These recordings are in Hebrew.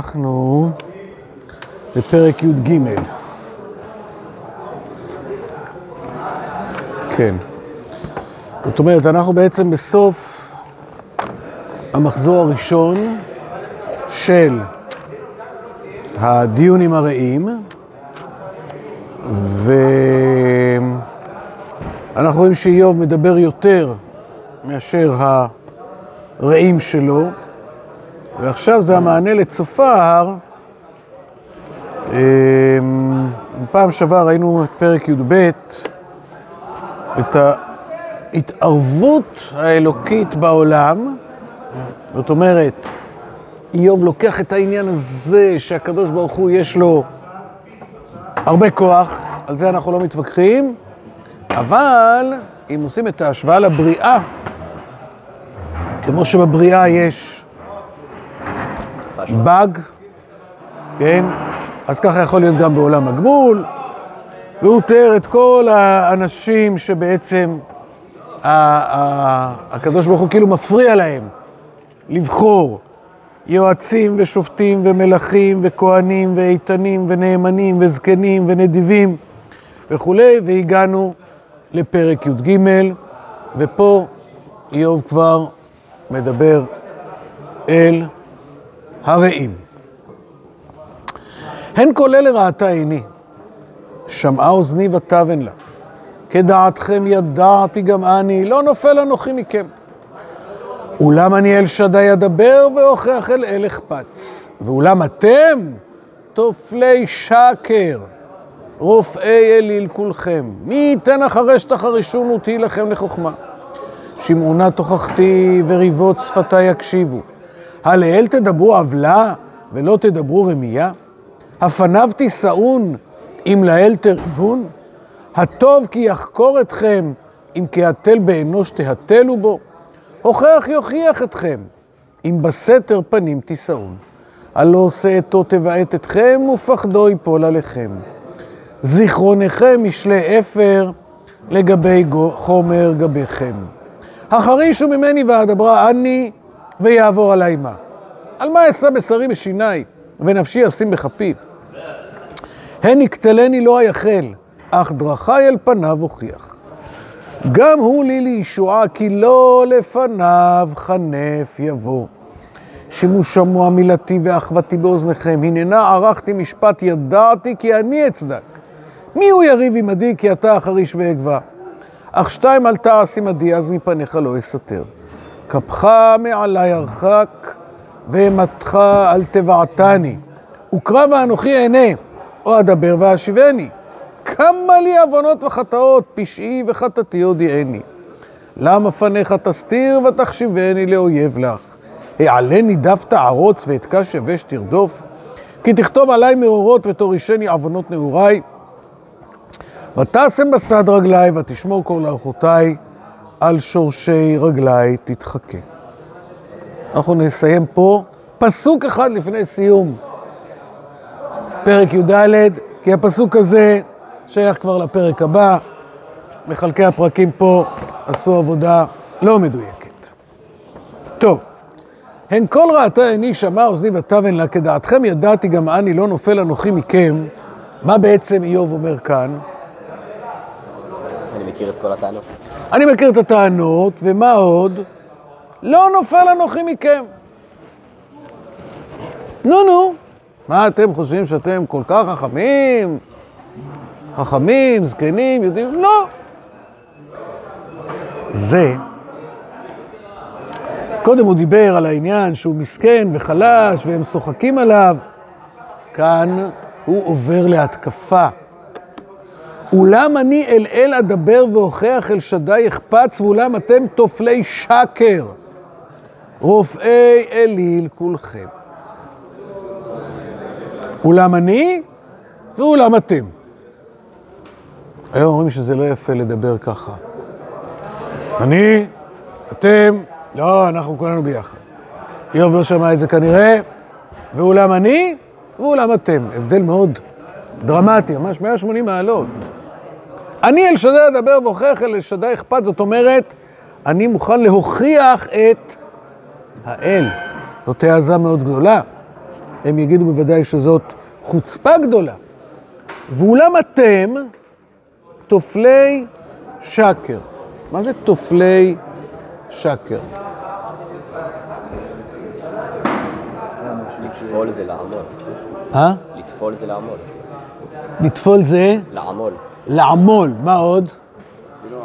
אנחנו בפרק י"ג. כן. זאת אומרת, אנחנו בעצם בסוף המחזור הראשון של הדיונים הרעים, ואנחנו רואים שאיוב מדבר יותר מאשר הרעים שלו, ועכשיו זה המענה לצופר. בפעם שעברה ראינו את פרק י"ב, את ההתערבות האלוקית בעולם, זאת אומרת, איוב לוקח את העניין הזה שהקדוש ברוך הוא יש לו הרבה כוח, על זה אנחנו לא מתווכחים, אבל אם עושים את ההשוואה לבריאה, כמו שבבריאה יש באג, כן? אז ככה יכול להיות גם בעולם הגמול, והוא תיאר את כל האנשים שבעצם הקדוש ברוך הוא כאילו מפריע להם לבחור יועצים ושופטים ומלכים וכהנים ואיתנים ונאמנים וזקנים ונדיבים וכולי, והגענו לפרק י"ג, ופה איוב כבר מדבר אל הרעים. הן כולל לרעתה עיני, שמעה אוזני ותבן לה. כדעתכם ידעתי גם אני, לא נופל אנוכי מכם. אולם אני אל שדי אדבר ואוכח אל אל אכפץ. ואולם אתם תופלי שקר, רופאי אליל כולכם. מי ייתן אחרי שתחרישון ותהי לכם לחוכמה. שמעונה תוכחתי וריבות שפתי יקשיבו. הלאל תדברו עוולה ולא תדברו רמייה? הפניו תישאון אם לאל תריבון? הטוב כי יחקור אתכם אם כי התל באנוש תהתלו בו? הוכח יוכיח אתכם אם בסתר פנים תישאון. הלא עושה אתו תבעט אתכם ופחדו יפול עליכם. זיכרונכם משלי אפר לגבי חומר גביכם. החרישו ממני ואדברה אני ויעבור עלי מה. על מה אשא בשרי בשיני ונפשי אשים בכפי? הן יקטלני לא היחל, אך דרכי אל פניו הוכיח. גם הוא לי לישועה, כי לא לפניו חנף יבוא. שימו שמוע מילתי ואחוותי באוזניכם, הננה ערכתי משפט, ידעתי כי אני אצדק. מי הוא יריב עמדי, כי אתה החריש ואגבה. אך שתיים אל תעש עמדי, אז מפניך לא אסתר. כפך מעלי הרחק, ואימתך אל תבעתני. וקרב האנוכי אענה, או אדבר ואשיבני. כמה לי עוונות וחטאות, פשעי וחטאתי הודיעני. למה פניך תסתיר ותחשיבני לאויב לך? העלני דף תערוץ ואתקש יבש תרדוף? כי תכתוב עלי מאורות ותורישני עוונות נעוריי. ותשם בסד רגלי ותשמור כל ארכותיי, על שורשי רגלי תתחכה. אנחנו נסיים פה פסוק אחד לפני סיום פרק י"ד, כי הפסוק הזה שייך כבר לפרק הבא. מחלקי הפרקים פה עשו עבודה לא מדויקת. טוב, הן כל ראתה עיני שמע אוזני ותבן לה, כדעתכם ידעתי גם אני לא נופל אנוכי מכם. מה בעצם איוב אומר כאן? אני מכיר את כל הטענות. אני מכיר את הטענות, ומה עוד? לא נופל אנוכי מכם. נו נו, מה אתם חושבים שאתם כל כך חכמים? חכמים, זקנים, יודעים? לא. זה, קודם הוא דיבר על העניין שהוא מסכן וחלש והם צוחקים עליו. כאן הוא עובר להתקפה. אולם אני אל אל אדבר והוכח אל שדי אחפץ, ואולם אתם תופלי שקר, רופאי אליל כולכם. אולם אני ואולם אתם. היום אומרים שזה לא יפה לדבר ככה. אני, אתם, לא, אנחנו כולנו ביחד. איוב לא שמע את זה כנראה, ואולם אני ואולם אתם. הבדל מאוד דרמטי, ממש 180 מעלות. אני אל שדי אדבר והוכיח אל שדי אכפת, זאת אומרת, אני מוכן להוכיח את האל. זאת העזה מאוד גדולה. הם יגידו בוודאי שזאת חוצפה גדולה. ואולם אתם תופלי שקר. מה זה תופלי שקר? לטפול זה לעמול. אה? לטפול זה לעמול. לטפול זה לעמול. לעמול. מה עוד? כאילו,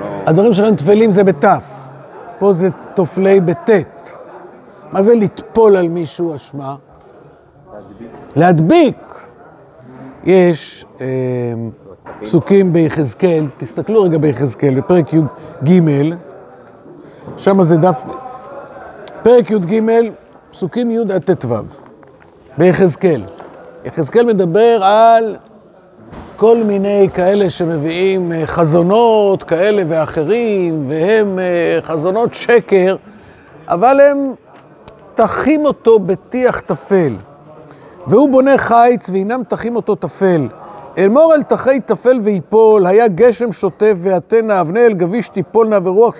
לא... הדברים שלכם טפלים זה בתף. פה זה תופלי בטית. מה זה לטפול על מישהו אשמה? להדביק. יש אה, פסוקים ביחזקאל, תסתכלו רגע ביחזקאל, בפרק י"ג, שם זה דף, פרק י"ג, פסוקים י' עד ט"ו, ביחזקאל. יחזקאל מדבר על כל מיני כאלה שמביאים אה, חזונות כאלה ואחרים, והם אה, חזונות שקר, אבל הם תחים אותו בטיח טפל. והוא בונה חיץ, והנם תחים אותו טפל. אמור אל תחי טפל ויפול, היה גשם שוטף ויתנה, אבני אל גביש תיפולנה ורוח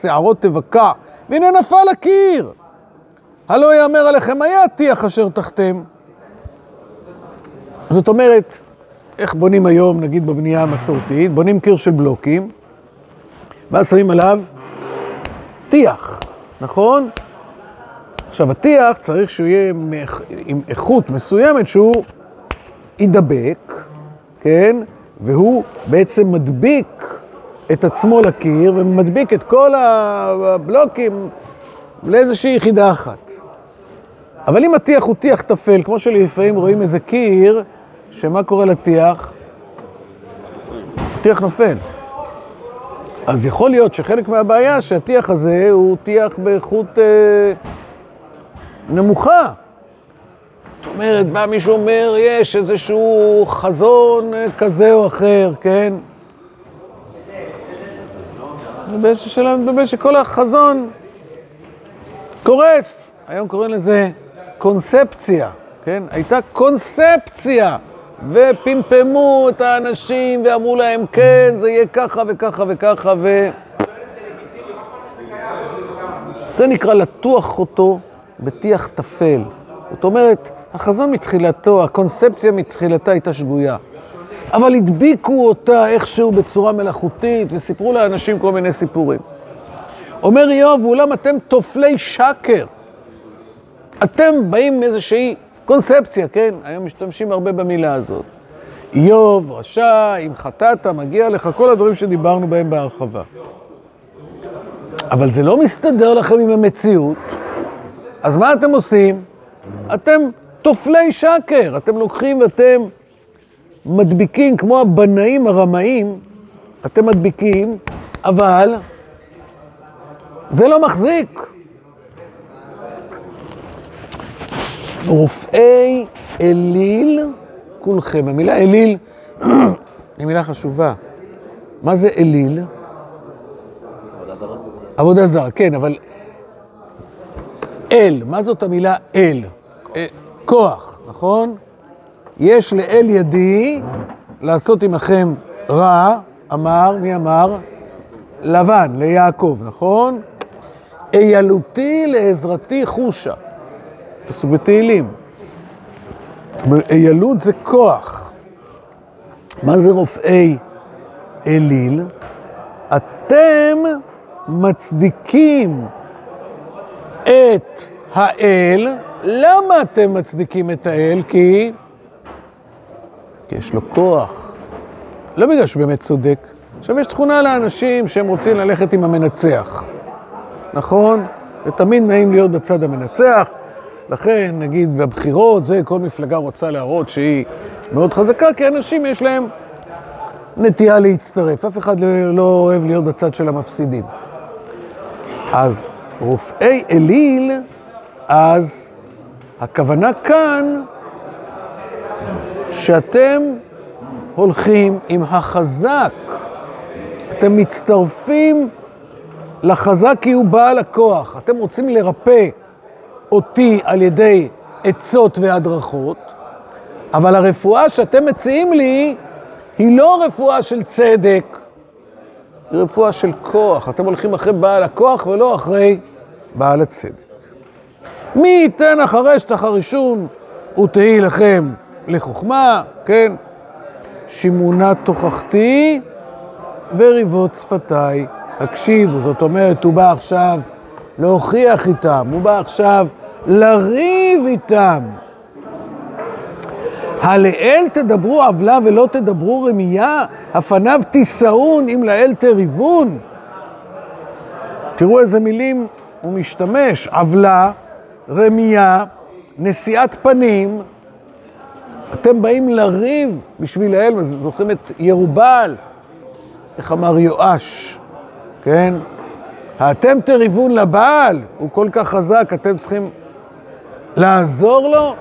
שערות תבקע, והנה נפל הקיר. הלא יאמר עליכם, היה הטיח אשר תחתם. זאת אומרת, איך בונים היום, נגיד בבנייה המסורתית, בונים קיר של בלוקים, ואז שמים עליו טיח, נכון? עכשיו, הטיח צריך שהוא יהיה עם איכות מסוימת שהוא יידבק, כן? והוא בעצם מדביק את עצמו לקיר ומדביק את כל הבלוקים לאיזושהי יחידה אחת. אבל אם הטיח הוא טיח טפל, כמו שלפעמים רואים איזה קיר, שמה קורה לטיח? טיח נופל. אז יכול להיות שחלק מהבעיה שהטיח הזה הוא טיח באיכות אה, נמוכה. זאת אומרת, בא מישהו אומר, יש איזשהו חזון אה, כזה או אחר, כן? באיזשהו שלב מדבר שכל החזון קורס. היום קוראים לזה קונספציה, כן? הייתה קונספציה, ופמפמו את האנשים ואמרו להם, כן, זה יהיה ככה וככה וככה, ו... זה נקרא לטוח אותו בטיח טפל. זאת אומרת, החזון מתחילתו, הקונספציה מתחילתה הייתה שגויה. אבל הדביקו אותה איכשהו בצורה מלאכותית וסיפרו לאנשים כל מיני סיפורים. אומר איוב, ואולם אתם תופלי שקר. אתם באים מאיזושהי קונספציה, כן? היום משתמשים הרבה במילה הזאת. איוב, רשע, אם חטאת, מגיע לך, כל הדברים שדיברנו בהם בהרחבה. אבל זה לא מסתדר לכם עם המציאות, אז מה אתם עושים? אתם תופלי שקר, אתם לוקחים ואתם מדביקים, כמו הבנאים הרמאים, אתם מדביקים, אבל זה לא מחזיק. רופאי אליל כולכם. המילה אליל היא מילה חשובה. מה זה אליל? עבודה זרה. עבודה זרה, כן, אבל אל, מה זאת המילה אל? אה, כוח, נכון? יש לאל ידי לעשות עמכם רע, אמר, מי אמר? לבן, ליעקב, נכון? איילותי לעזרתי חושה. פסוק בתהילים. איילות זה כוח. מה זה רופאי אליל? אתם מצדיקים את האל. למה אתם מצדיקים את האל? כי... כי יש לו כוח. לא בגלל שהוא באמת צודק. עכשיו, יש תכונה לאנשים שהם רוצים ללכת עם המנצח, נכון? ותמיד נעים להיות בצד המנצח. לכן, נגיד, בבחירות, זה כל מפלגה רוצה להראות שהיא מאוד חזקה, כי אנשים יש להם נטייה להצטרף. אף אחד לא, לא אוהב להיות בצד של המפסידים. אז רופאי אליל, אז הכוונה כאן שאתם הולכים עם החזק, אתם מצטרפים לחזק כי הוא בעל הכוח. אתם רוצים לרפא אותי על ידי עצות והדרכות, אבל הרפואה שאתם מציעים לי היא לא רפואה של צדק, היא רפואה של כוח. אתם הולכים אחרי בעל הכוח ולא אחרי בעל הצדק. מי ייתן אחרי שתחרישון ותהי לכם לחוכמה, כן? שימונה תוכחתי וריבות שפתיי הקשיבו. זאת אומרת, הוא בא עכשיו להוכיח איתם, הוא בא עכשיו לריב איתם. הלאל תדברו עוולה ולא תדברו רמייה, הפניו תישאון אם לאל תריבון. תראו איזה מילים הוא משתמש, עוולה, רמייה, נשיאת פנים. אתם באים לריב בשביל האל, זוכרים את ירובל, איך אמר יואש, כן? האתם תריבון לבעל, הוא כל כך חזק, אתם צריכים לעזור לו?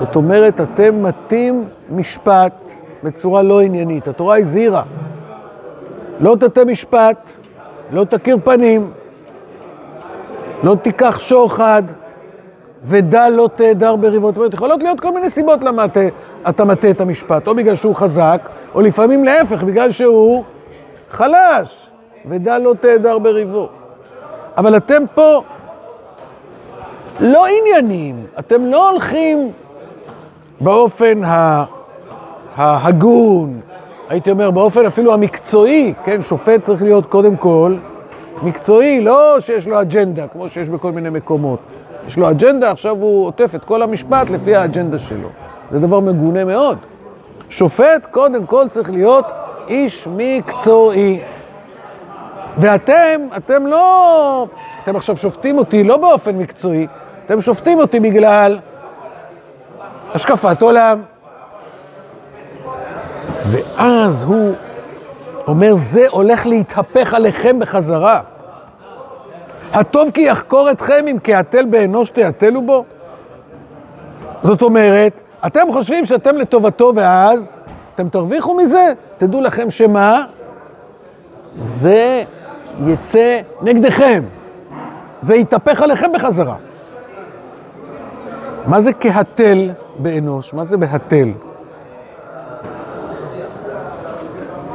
זאת אומרת, אתם מטים משפט בצורה לא עניינית. התורה הזהירה, לא תטה משפט, לא תכיר פנים, לא תיקח שוחד, ודע לא תהדר בריבות. זאת אומרת, יכולות להיות כל מיני סיבות למה אתה, אתה מטה את המשפט, או בגלל שהוא חזק, או לפעמים להפך, בגלל שהוא חלש, ודע לא תהדר בריבו. אבל אתם פה לא ענייניים, אתם לא הולכים באופן ההגון, הייתי אומר, באופן אפילו המקצועי, כן, שופט צריך להיות קודם כל מקצועי, לא שיש לו אג'נדה, כמו שיש בכל מיני מקומות. יש לו אג'נדה, עכשיו הוא עוטף את כל המשפט לפי האג'נדה שלו. זה דבר מגונה מאוד. שופט, קודם כל, צריך להיות איש מקצועי. ואתם, אתם לא... אתם עכשיו שופטים אותי לא באופן מקצועי, אתם שופטים אותי בגלל השקפת עולם. ואז הוא אומר, זה הולך להתהפך עליכם בחזרה. הטוב כי יחקור אתכם אם כהתל באנוש תהתלו בו? זאת אומרת, אתם חושבים שאתם לטובתו ואז אתם תרוויחו מזה? תדעו לכם שמה? זה יצא נגדכם. זה יתהפך עליכם בחזרה. מה זה כהתל באנוש? מה זה בהתל?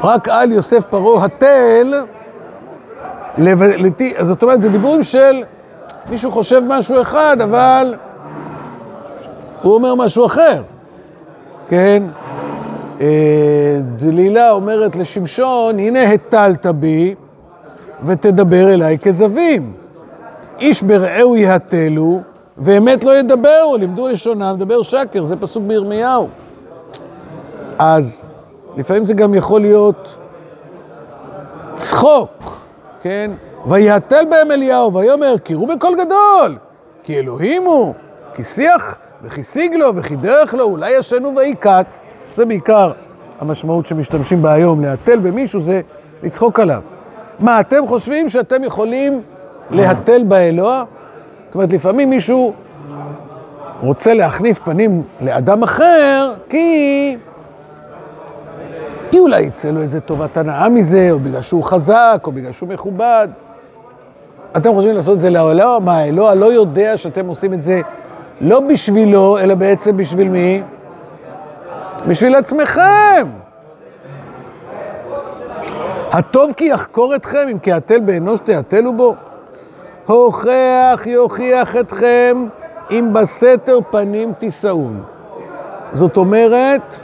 רק על יוסף פרעה התל, לתי, זאת אומרת, זה דיבורים של מישהו חושב משהו אחד, אבל הוא אומר משהו אחר, כן? אה, דלילה אומרת לשמשון, הנה הטלת בי ותדבר אליי כזבים. איש ברעהו יהתלו, ואמת לא ידברו, לימדו לשונם, דבר שקר, זה פסוק בירמיהו. אז לפעמים זה גם יכול להיות צחוק, כן? ויהתל בהם אליהו, ויאמר, קירו בקול גדול, כי אלוהים הוא, כי שיח וכי סיג לו וכי דרך לו, אולי ישנו ויהי קץ. זה בעיקר המשמעות שמשתמשים בה היום, להתל במישהו זה לצחוק עליו. מה, אתם חושבים שאתם יכולים להתל באלוה? אומרת, לפעמים מישהו רוצה להחניף פנים לאדם אחר, כי... כי אולי יצא לו איזה טובת הנאה מזה, או בגלל שהוא חזק, או בגלל שהוא מכובד. אתם חושבים לעשות את זה לאלוה? מה, האלוה לא יודע שאתם עושים את זה לא בשבילו, אלא בעצם בשביל מי? בשביל עצמכם. הטוב כי יחקור אתכם, אם כי התל באנוש תהתלו בו. הוכח יוכיח אתכם, אם בסתר פנים תישאון. זאת אומרת,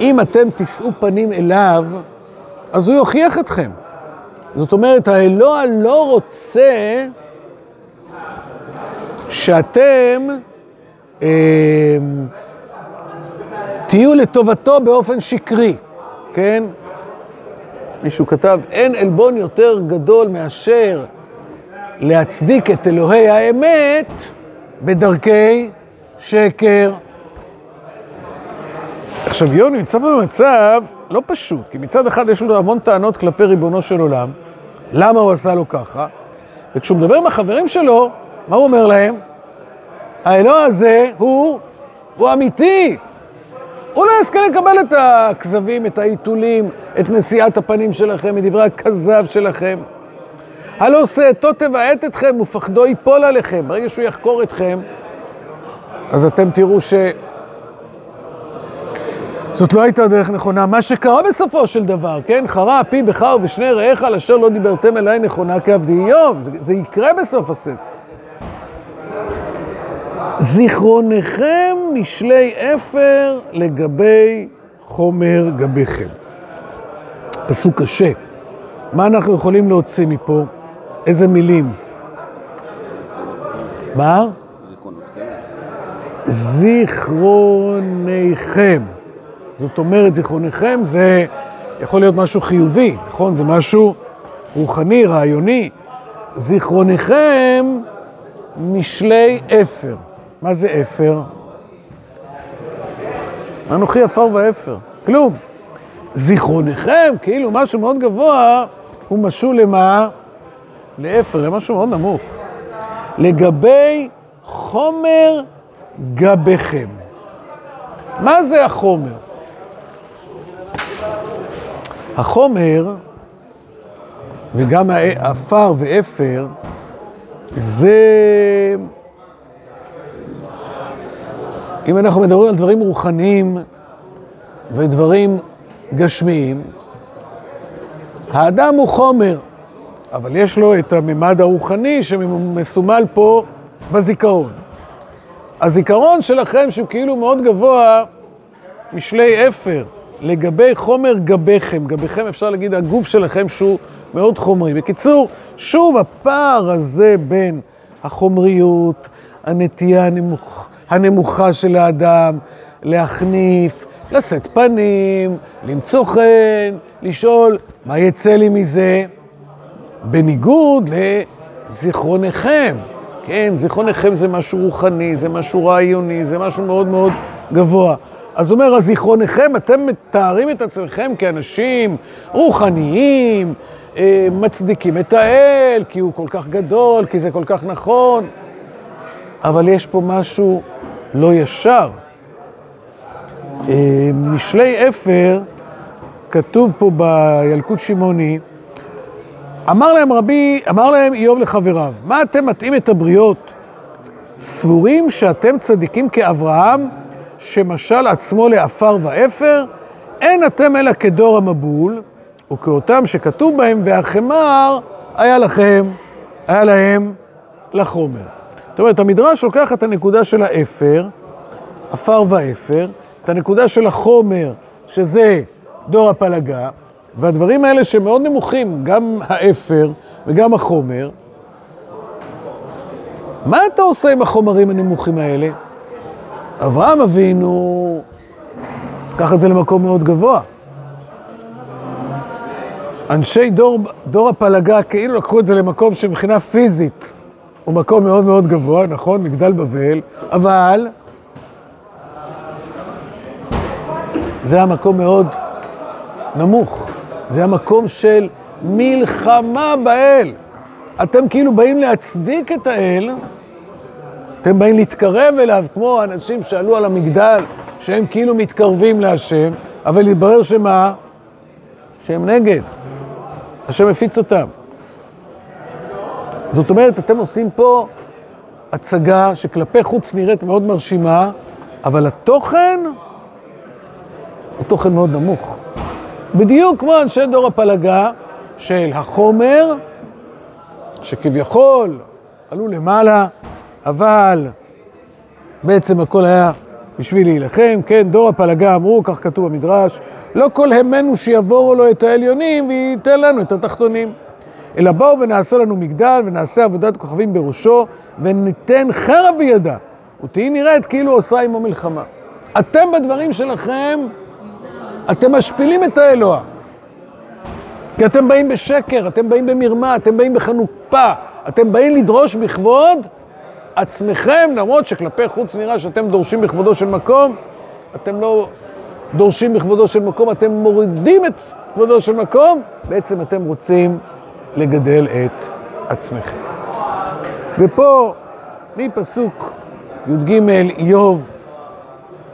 אם אתם תישאו פנים אליו, אז הוא יוכיח אתכם. זאת אומרת, האלוה לא רוצה שאתם אה, תהיו לטובתו באופן שקרי, כן? מישהו כתב, אין עלבון יותר גדול מאשר להצדיק את אלוהי האמת בדרכי שקר. עכשיו, יוני נמצא במצב לא פשוט, כי מצד אחד יש לו המון טענות כלפי ריבונו של עולם, למה הוא עשה לו ככה, וכשהוא מדבר עם החברים שלו, מה הוא אומר להם? האלוה הזה הוא, הוא אמיתי. הוא לא יזכה לקבל את הכזבים, את העיתולים, את נשיאת הפנים שלכם, מדברי הכזב שלכם. הלא שעתו תבעט אתכם ופחדו ייפול עליכם. ברגע שהוא יחקור אתכם, אז אתם תראו ש... זאת לא הייתה דרך נכונה. מה שקרה בסופו של דבר, כן? חרה אפי בך ובשני רעיך על אשר לא דיברתם אליי נכונה כעבדי איוב. זה, זה יקרה בסוף הספר. זיכרונכם משלי אפר לגבי חומר גביכם. פסוק קשה. מה אנחנו יכולים להוציא מפה? איזה מילים? מה? זיכרוניכם. זאת אומרת, זיכרוניכם זה יכול להיות משהו חיובי, נכון? זה משהו רוחני, רעיוני. זיכרוניכם משלי אפר. מה זה אפר? אנוכי עפר ואפר. כלום. זיכרוניכם, כאילו משהו מאוד גבוה, הוא משול למה? לאפר, למשהו מאוד נמוך. לגבי חומר גביכם. מה זה החומר? החומר, וגם העפר ואפר, זה... אם אנחנו מדברים על דברים רוחניים ודברים גשמיים, האדם הוא חומר, אבל יש לו את הממד הרוחני שמסומל פה בזיכרון. הזיכרון שלכם, שהוא כאילו מאוד גבוה, משלי אפר, לגבי חומר גביכם, גביכם אפשר להגיד הגוף שלכם שהוא מאוד חומרי. בקיצור, שוב הפער הזה בין החומריות, הנטייה הנמוך, הנמוכה של האדם, להחניף, לשאת פנים, למצוא חן, לשאול מה יצא לי מזה, בניגוד לזיכרונכם. כן, זיכרונכם זה משהו רוחני, זה משהו רעיוני, זה משהו מאוד מאוד גבוה. אז אומר, הזיכרונכם, אתם מתארים את עצמכם כאנשים רוחניים, אה, מצדיקים את האל, כי הוא כל כך גדול, כי זה כל כך נכון, אבל יש פה משהו לא ישר. אה, משלי אפר, כתוב פה בילקוט שמעוני, אמר להם רבי, אמר להם איוב לחבריו, מה אתם מטעים את הבריות? סבורים שאתם צדיקים כאברהם, שמשל עצמו לעפר ואפר? אין אתם אלא כדור המבול, וכאותם שכתוב בהם, והחמר היה לכם, היה להם לחומר. זאת אומרת, המדרש לוקח את הנקודה של האפר, עפר ואפר, את הנקודה של החומר, שזה דור הפלגה, והדברים האלה שמאוד נמוכים, גם האפר וגם החומר, מה אתה עושה עם החומרים הנמוכים האלה? אברהם אבינו, קח את זה למקום מאוד גבוה. אנשי דור, דור הפלגה כאילו לקחו את זה למקום שמבחינה פיזית הוא מקום מאוד מאוד גבוה, נכון? מגדל בבל, אבל זה המקום מאוד נמוך. זה המקום של מלחמה באל. אתם כאילו באים להצדיק את האל, אתם באים להתקרב אליו, כמו האנשים שעלו על המגדל, שהם כאילו מתקרבים להשם, אבל התברר שמה? שהם נגד. השם הפיץ אותם. זאת אומרת, אתם עושים פה הצגה שכלפי חוץ נראית מאוד מרשימה, אבל התוכן הוא תוכן מאוד נמוך. בדיוק כמו אנשי דור הפלגה של החומר, שכביכול עלו למעלה, אבל בעצם הכל היה בשביל להילחם. כן, דור הפלגה אמרו, כך כתוב במדרש, לא כל המנו שיבורו לו את העליונים וייתן לנו את התחתונים. אלא בואו ונעשה לנו מגדל ונעשה עבודת כוכבים בראשו וניתן חרב בידה ותהי נראית כאילו עושה עמו מלחמה. אתם בדברים שלכם אתם משפילים את האלוה. כי אתם באים בשקר, אתם באים במרמה, אתם באים בחנופה, אתם באים לדרוש בכבוד עצמכם, למרות שכלפי חוץ נראה שאתם דורשים בכבודו של מקום, אתם לא דורשים בכבודו של מקום, אתם מורידים את כבודו של מקום, בעצם אתם רוצים לגדל את עצמכם. ופה, מפסוק י"ג, איוב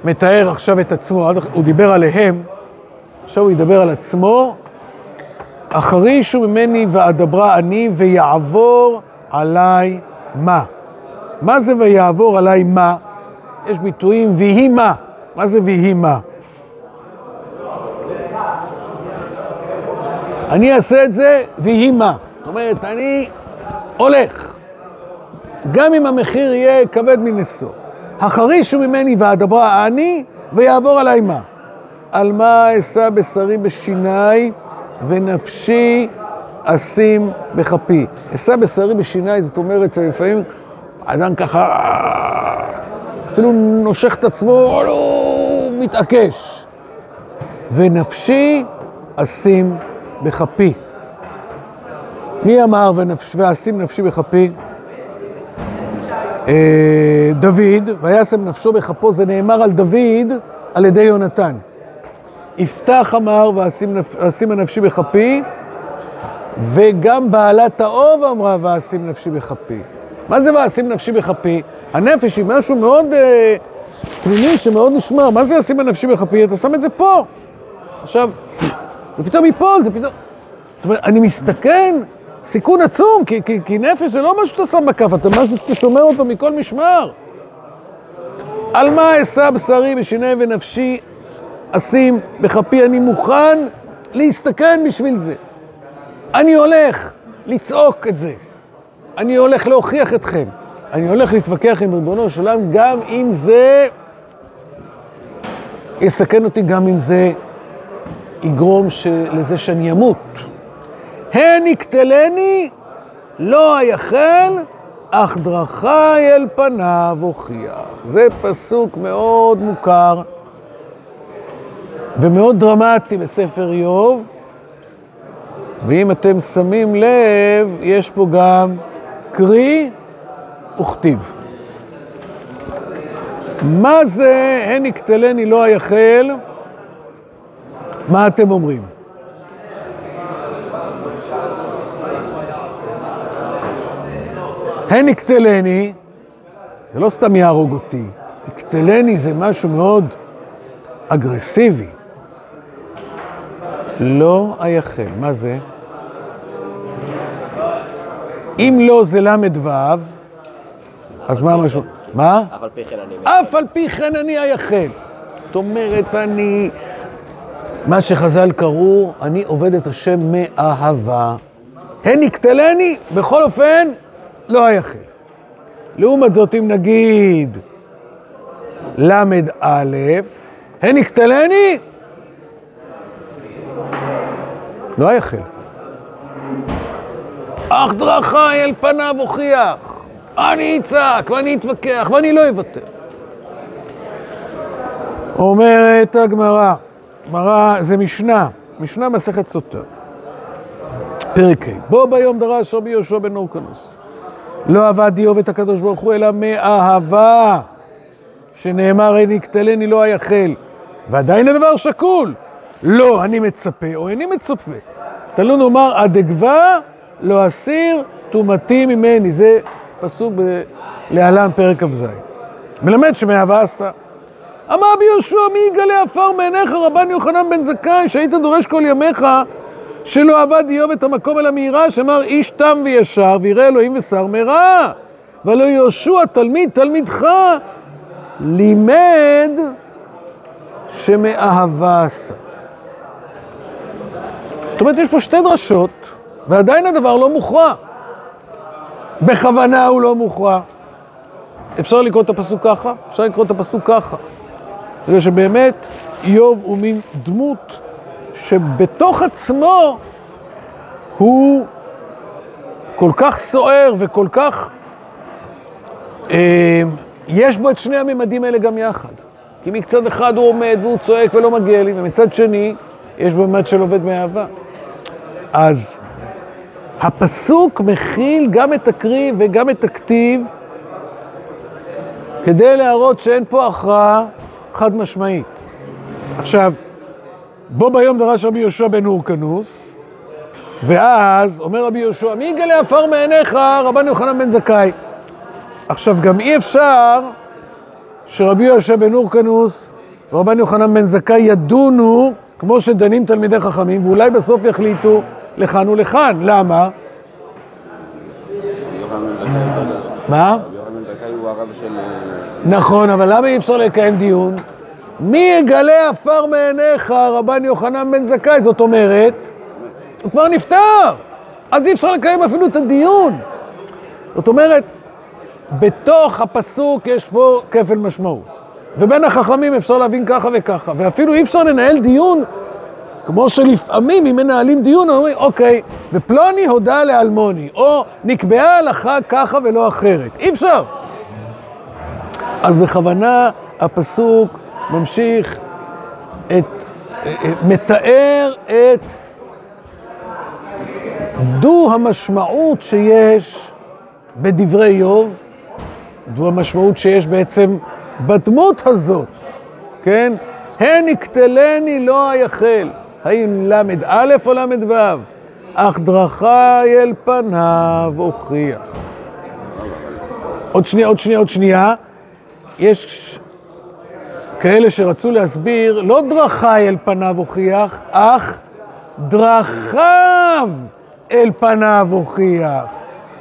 מתאר עכשיו את עצמו, הוא דיבר עליהם, עכשיו הוא ידבר על עצמו, החרישו ממני ואדברה אני ויעבור עליי מה? מה זה ויעבור עליי מה? יש ביטויים ויהי מה. מה זה ויהי מה? אני אעשה את זה ויהי מה. זאת אומרת, אני הולך. גם אם המחיר יהיה כבד מנשוא, החרישו ממני ואדברה אני, ויעבור עליי מה? על מה אשא בשרי בשיניי, ונפשי אשים בכפי. אשא בשרי בשיניי, זאת אומרת, לפעמים אדם ככה, אפילו נושך את עצמו, לא, מתעקש. ונפשי אשים בכפי. מי אמר ונפש, ואשים נפשי בכפי? אה, דוד, וישם נפשו בכפו, זה נאמר על דוד על ידי יונתן. יפתח אמר ואשים נפשי בכפי, וגם בעלת האוב אמרה ואשים נפשי בכפי. מה זה ואשים נפשי בכפי? הנפש היא משהו מאוד אה, פנימי שמאוד נשמר. מה זה ואשים נפשי בכפי? אתה שם את זה פה. עכשיו, ופתאום ייפול, זה פתאום... זאת אומרת, אני מסתכן, סיכון עצום, כי, כי, כי נפש זה לא משהו שאתה שם בכף, אתה משהו שאתה שומר אותו מכל משמר. על מה אשא בשרי בשיני ונפשי אשים בכפי, אני מוכן להסתכן בשביל זה. אני הולך לצעוק את זה. אני הולך להוכיח אתכם. אני הולך להתווכח עם ריבונו של עולם, גם אם זה יסכן אותי, גם אם זה יגרום לזה שאני אמות. הן יקטלני, לא אייחל, אך דרכי אל פניו הוכיח. זה פסוק מאוד מוכר ומאוד דרמטי בספר איוב, ואם אתם שמים לב, יש פה גם קרי וכתיב. מה זה הן יקטלני לא אייחל? מה אתם אומרים? הן יקטלני, זה לא סתם יהרוג אותי, יקטלני זה משהו מאוד אגרסיבי. לא אייחל, מה זה? אם לא זה ל"ו, אז מה המשמעות? מה? אף על פי כן אני... אף על פי כן אני אייחל. זאת אומרת, אני... מה שחז"ל קראו, אני עובד את השם מאהבה. הן יקטלני, בכל אופן, לא אייחל. לעומת זאת, אם נגיד ל"א, הן יקטלני, לא אייחל. אך דרכי אל פניו הוכיח. אני אצעק ואני אתווכח ואני לא אוותר. אומרת הגמרא, גמרא זה משנה, משנה מסכת סוטה. פרק ה' בוא ביום דרש רבי יהושע בן אורקנוס. לא עבד איוב את הקדוש ברוך הוא, אלא מאהבה, שנאמר אין יקטלני לא אייחל. ועדיין הדבר שקול. לא, אני מצפה או איני מצפה. תלו נאמר, הדגבה לא אסיר טומאתי ממני. זה פסוק בלהלן פרק כ"ז. מלמד שמאהבה עשה. אמר רבי יהושע, מי יגלה עפר מעיניך, רבן יוחנן בן זכאי, שהיית דורש כל ימיך, שלא עבד איוב את המקום אל המהירה, שאמר איש תם וישר, וירא אלוהים ושר מרע. ולא יהושע תלמיד תלמידך, לימד שמאהבה עשה. אומרת, יש פה שתי דרשות, ועדיין הדבר לא מוכרע. בכוונה הוא לא מוכרע. אפשר לקרוא את הפסוק ככה? אפשר לקרוא את הפסוק ככה. בגלל שבאמת איוב הוא מין דמות שבתוך עצמו הוא כל כך סוער וכל כך... אה, יש בו את שני הממדים האלה גם יחד. כי מצד אחד הוא עומד והוא צועק ולא מגיע לי, ומצד שני יש בו ממד של עובד מאהבה. אז הפסוק מכיל גם את הקריב וגם את הכתיב כדי להראות שאין פה הכרעה חד משמעית. עכשיו, בו ביום דרש רבי יהושע בן אורקנוס, ואז אומר רבי יהושע, מי יגלה עפר מעיניך, רבן יוחנן בן זכאי. עכשיו, גם אי אפשר שרבי יהושע בן אורקנוס ורבן יוחנן בן זכאי ידונו כמו שדנים תלמידי חכמים, ואולי בסוף יחליטו לכאן ולכאן. למה? מה? נכון, אבל למה אי אפשר לקיים דיון? מי יגלה עפר מעיניך, רבן יוחנן בן זכאי? זאת אומרת, הוא כבר נפטר, אז אי אפשר לקיים אפילו את הדיון. זאת אומרת, בתוך הפסוק יש פה כפל משמעות. ובין החכמים אפשר להבין ככה וככה, ואפילו אי אפשר לנהל דיון כמו שלפעמים אם מנהלים דיון, אומרים, אוקיי, ופלוני הודה לאלמוני, או נקבעה הלכה ככה ולא אחרת. אי אפשר. אז בכוונה הפסוק ממשיך את, אה, אה, מתאר את דו המשמעות שיש בדברי איוב, דו המשמעות שיש בעצם בדמות הזאת, כן? הן יקטלני לא היחל. האם ל"א או ל"ו? אך דרכי אל פניו הוכיח. עוד שנייה, עוד שנייה, עוד שנייה. יש כאלה שרצו להסביר, לא דרכי אל פניו הוכיח, אך דרכיו אל פניו הוכיח.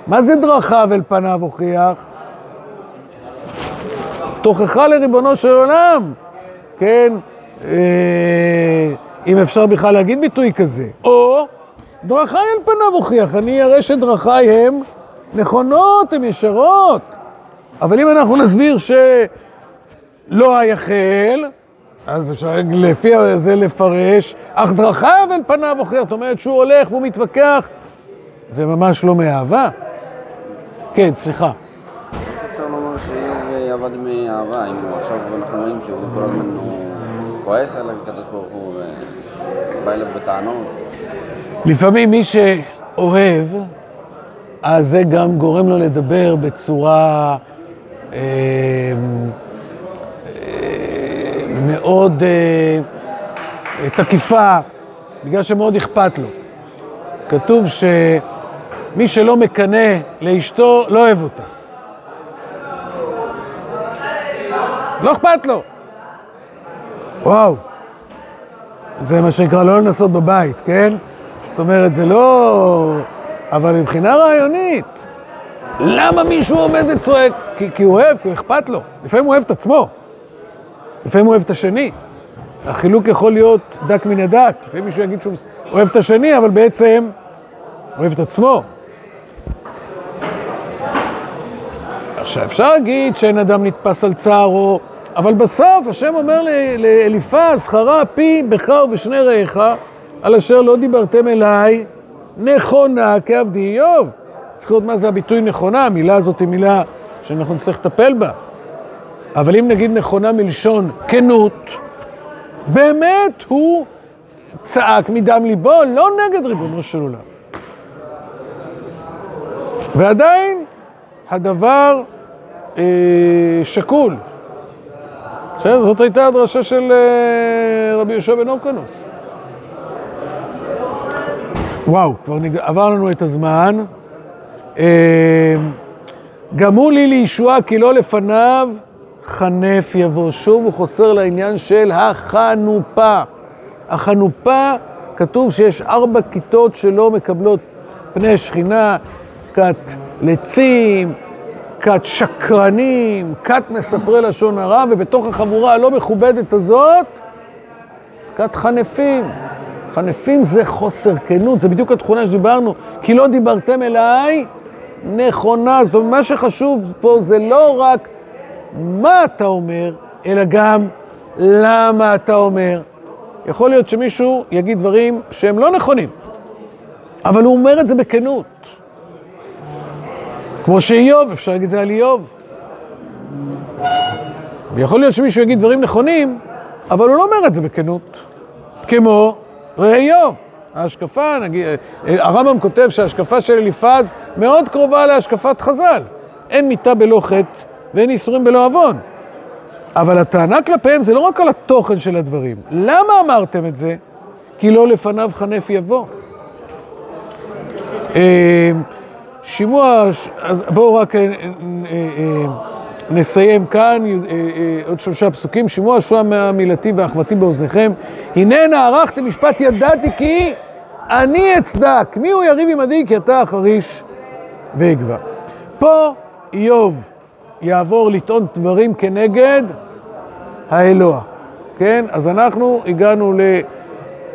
מה זה דרכיו אל פניו הוכיח? תוכחה לריבונו של עולם, כן? אה, אם אפשר בכלל להגיד ביטוי כזה. או דרכיי על פניו הוכיח, אני אראה שדרכיי הן נכונות, הן ישרות. אבל אם אנחנו נסביר שלא היחל, אז אפשר לפי זה לפרש, אך דרכיו אל פניו הוכיח, זאת אומרת שהוא הולך והוא מתווכח, זה ממש לא מאהבה. כן, סליחה. שאיוב עבד מאהבה, אם עכשיו אנחנו רואים שהוא כל הזמן הוא כועס על הקדוש ברוך הוא ובא אליו בטענות. לפעמים מי שאוהב, אז זה גם גורם לו לדבר בצורה אה, אה, מאוד אה, תקיפה, בגלל שמאוד אכפת לו. כתוב שמי שלא מקנא לאשתו, לא אוהב אותה. לא אכפת לו. וואו. זה מה שנקרא לא לנסות בבית, כן? זאת אומרת, זה לא... אבל מבחינה רעיונית, למה מישהו עומד וצועק? כי, כי הוא אוהב, כי אכפת לו. לפעמים הוא אוהב את עצמו, לפעמים הוא אוהב את השני. החילוק יכול להיות דק מן הדק. לפעמים מישהו יגיד שהוא אוהב את השני, אבל בעצם אוהב את עצמו. עכשיו, אפשר להגיד שאין אדם נתפס על צערו, אבל בסוף השם אומר לאליפז, חרה פי בך ובשני רעיך, על אשר לא דיברתם אליי, נכונה כעבדי איוב. צריך לראות מה זה הביטוי נכונה, המילה הזאת היא מילה שאנחנו נצטרך לטפל בה. אבל אם נגיד נכונה מלשון כנות, באמת הוא צעק מדם ליבו, לא נגד ריבונו של עולם. ועדיין הדבר אה, שקול. בסדר, זאת הייתה הדרשה של אה, רבי יהושע בן אורקנוס. וואו, כבר נג... עבר לנו את הזמן. אה, גמו לי לישועה כי לא לפניו חנף יבוא. שוב הוא חוסר לעניין של החנופה. החנופה, כתוב שיש ארבע כיתות שלא מקבלות פני שכינה, כת לצים, כת שקרנים, כת מספרי לשון הרע, ובתוך החבורה הלא מכובדת הזאת, כת חנפים. חנפים זה חוסר כנות, זה בדיוק התכונה שדיברנו, כי לא דיברתם אליי נכונה. זאת אומרת, מה שחשוב פה זה לא רק מה אתה אומר, אלא גם למה אתה אומר. יכול להיות שמישהו יגיד דברים שהם לא נכונים, אבל הוא אומר את זה בכנות. כמו שאיוב, אפשר להגיד את זה על איוב. ויכול להיות שמישהו יגיד דברים נכונים, אבל הוא לא אומר את זה בכנות. כמו ראה איוב. ההשקפה, נגיד, הרמב"ם כותב שההשקפה של אליפז מאוד קרובה להשקפת חז"ל. אין מיתה בלא חטא ואין איסורים בלא עוון. אבל הטענה כלפיהם זה לא רק על התוכן של הדברים. למה אמרתם את זה? כי לא לפניו חנף יבוא. אה, שימוע, אז בואו רק אה, אה, נסיים כאן, עוד שלושה פסוקים. שימוע שועה מהמילתי ואחוותי באוזניכם. הנה נערכתם משפט ידעתי כי אני אצדק. מי הוא יריב עמדי כי אתה החריש ואגבע. פה איוב יעבור לטעון דברים כנגד האלוה, כן? אז אנחנו הגענו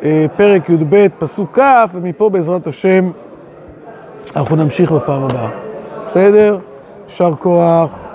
לפרק י"ב, פסוק כ', ומפה בעזרת השם אנחנו נמשיך בפעם הבאה, בסדר? יישר כוח.